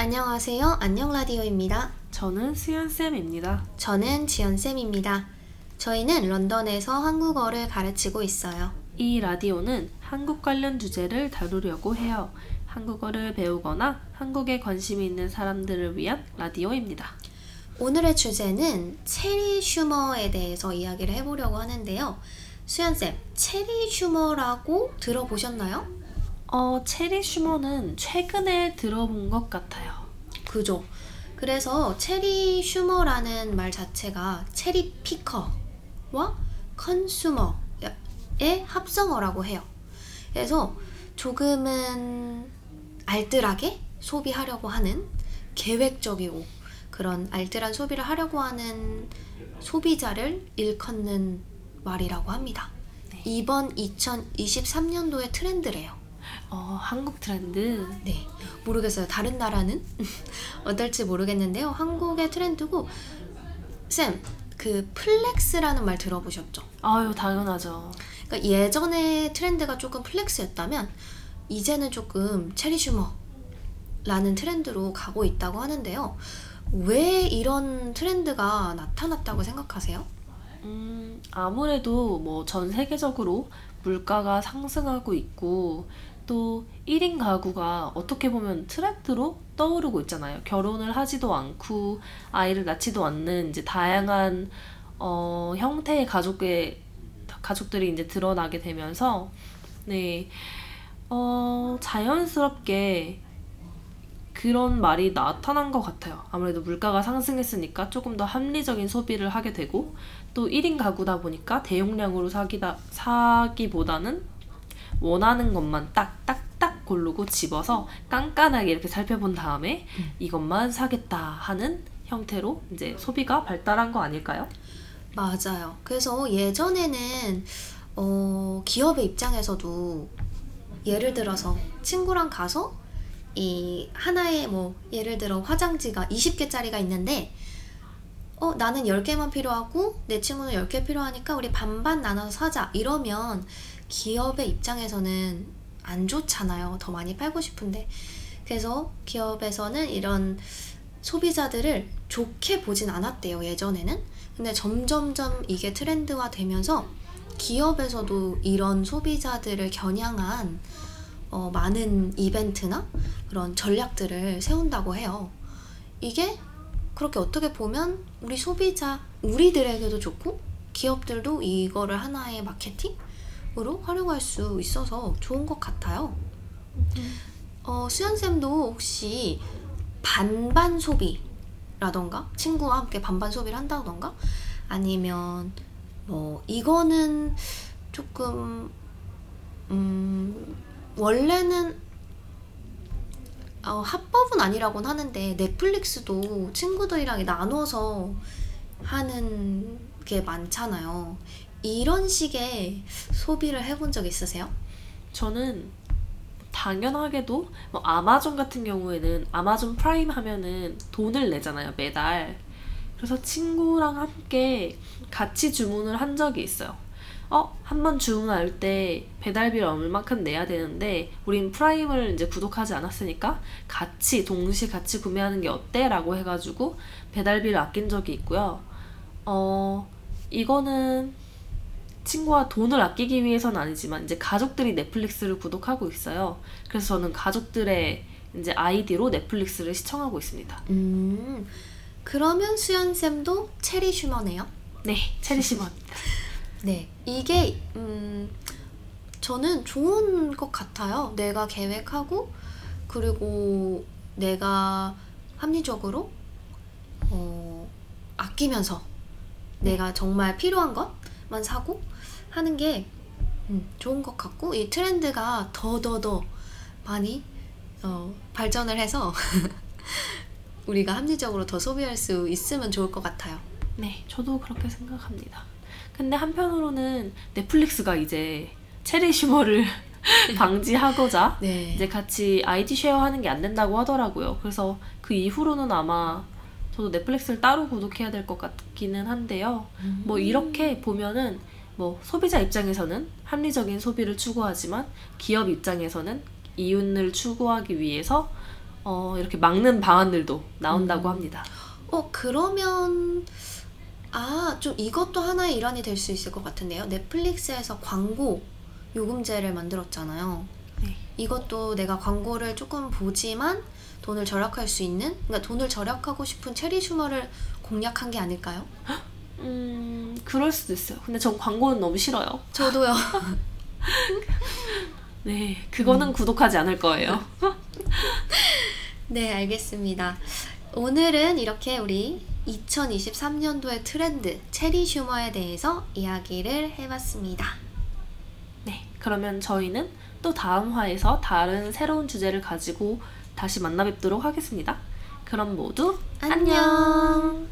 안녕하세요. 안녕 라디오입니다. 저는 수연쌤입니다. 저는 지연쌤입니다. 저희는 런던에서 한국어를 가르치고 있어요. 이 라디오는 한국 관련 주제를 다루려고 해요. 한국어를 배우거나 한국에 관심이 있는 사람들을 위한 라디오입니다. 오늘의 주제는 체리 슈머에 대해서 이야기를 해보려고 하는데요. 수연쌤, 체리 슈머라고 들어보셨나요? 어, 체리 슈머는 최근에 들어본 것 같아요. 그죠. 그래서 체리 슈머라는 말 자체가 체리 피커와 컨슈머의 합성어라고 해요. 그래서 조금은 알뜰하게 소비하려고 하는 계획적이고 그런 알뜰한 소비를 하려고 하는 소비자를 일컫는 말이라고 합니다. 이번 2023년도의 트렌드래요. 어, 한국 트렌드. 네. 모르겠어요. 다른 나라는 어떨지 모르겠는데요. 한국의 트렌드고 쌤, 그 flex라는 말 들어보셨죠? 아유, 당연하죠. 그러니까 예전에 트렌드가 조금 flex였다면 이제는 조금 체리슈머라는 트렌드로 가고 있다고 하는데요. 왜 이런 트렌드가 나타났다고 생각하세요? 음, 아무래도 뭐 전 세계적으로 물가가 상승하고 있고 또 1인 가구가 어떻게 보면 트렌드로 떠오르고 있잖아요. 결혼을 하지도 않고 아이를 낳지도 않는 이제 다양한 어, 형태의 가족의 가족들이 이제 드러나게 되면서 네. 어, 자연스럽게 그런 말이 나타난 것 같아요. 아무래도 물가가 상승했으니까 조금 더 합리적인 소비를 하게 되고 또 1인 가구다 보니까 대용량으로 사기다, 사기보다는 원하는 것만 딱 딱딱 고르고 집어서 깐깐하게 이렇게 살펴본 다음에 음. 이것만 사겠다 하는 형태로 이제 소비가 발달한 거 아닐까요? 맞아요. 그래서 예전에는 어, 기업의 입장에서도 예를 들어서 친구랑 가서 이 하나의 뭐 예를 들어 화장지가 20개짜리가 있는데 어 나는 10개만 필요하고 내 친구는 10개 필요하니까 우리 반반 나눠서 사자 이러면 기업의 입장에서는 안 좋잖아요. 더 많이 팔고 싶은데. 그래서 기업에서는 이런 소비자들을 좋게 보진 않았대요. 예전에는. 근데 점점점 이게 트렌드화 되면서 기업에서도 이런 소비자들을 겨냥한 어, 많은 이벤트나 그런 전략들을 세운다고 해요. 이게 그렇게 어떻게 보면 우리 소비자, 우리들에게도 좋고 기업들도 이거를 하나의 마케팅으로 활용할 수 있어서 좋은 것 같아요. 어, 수연쌤도 혹시 반반 소비라던가 친구와 함께 반반 소비를 한다던가 아니면 뭐 이거는 조금 음 원래는 어, 합법은 아니라고는 하는데 넷플릭스도 친구들이랑 나눠서 하는 게 많잖아요. 이런 식의 소비를 해본 적 있으세요? 저는 당연하게도 뭐 아마존 같은 경우에는 아마존 프라임 하면은 돈을 내잖아요 매달 그래서 친구랑 함께 같이 주문을 한 적이 있어요 어? 한 번 주문할 때 배달비를 얼마큼 내야 되는데 우린 프라임을 이제 구독하지 않았으니까 같이 동시에 같이 구매하는 게 어때? 라고 해 가지고 배달비를 아낀 적이 있고요 어 이거는 친구와 돈을 아끼기 위해서는 아니지만 이제 가족들이 넷플릭스를 구독하고 있어요. 그래서 저는 가족들의 이제 아이디로 넷플릭스를 시청하고 있습니다. 음, 그러면 수연 쌤도 체리 슈머네요? 네, 체리 시먼입니다. 네, 이게 음, 저는 좋은 것 같아요. 내가 계획하고 그리고 내가 합리적으로 어, 아끼면서 내가 정말 필요한 것만 사고 하는 게 음, 좋은 것 같고 이 트렌드가 더더더 많이 어, 발전을 해서 우리가 합리적으로 더 소비할 수 있으면 좋을 것 같아요. 네, 저도 그렇게 생각합니다. 근데 한편으로는 넷플릭스가 이제 체리 슈머를 방지하고자 네. 이제 같이 아이디 쉐어하는 게 안 된다고 하더라고요. 그래서 그 이후로는 아마 저도 넷플릭스를 따로 구독해야 될 것 같기는 한데요. 뭐 이렇게 보면은 뭐 소비자 입장에서는 합리적인 소비를 추구하지만 기업 입장에서는 이윤을 추구하기 위해서 어, 이렇게 막는 방안들도 나온다고 음. 합니다. 어, 그러면 아, 좀 이것도 하나의 일환이 될 수 있을 것 같은데요. 넷플릭스에서 광고 요금제를 만들었잖아요. 네. 이것도 내가 광고를 조금 보지만 돈을 절약할 수 있는, 그러니까 돈을 절약하고 싶은 체리 슈머를 공략한 게 아닐까요? 음, 그럴 수도 있어요. 근데 전 광고는 너무 싫어요. 저도요. 네, 그거는 음. 구독하지 않을 거예요. 네, 알겠습니다. 오늘은 이렇게 우리 2023년도의 트렌드 체리 슈머에 대해서 이야기를 해봤습니다. 네, 그러면 저희는 또 다음 화에서 다른 새로운 주제를 가지고 다시 만나 뵙도록 하겠습니다. 그럼 모두 안녕.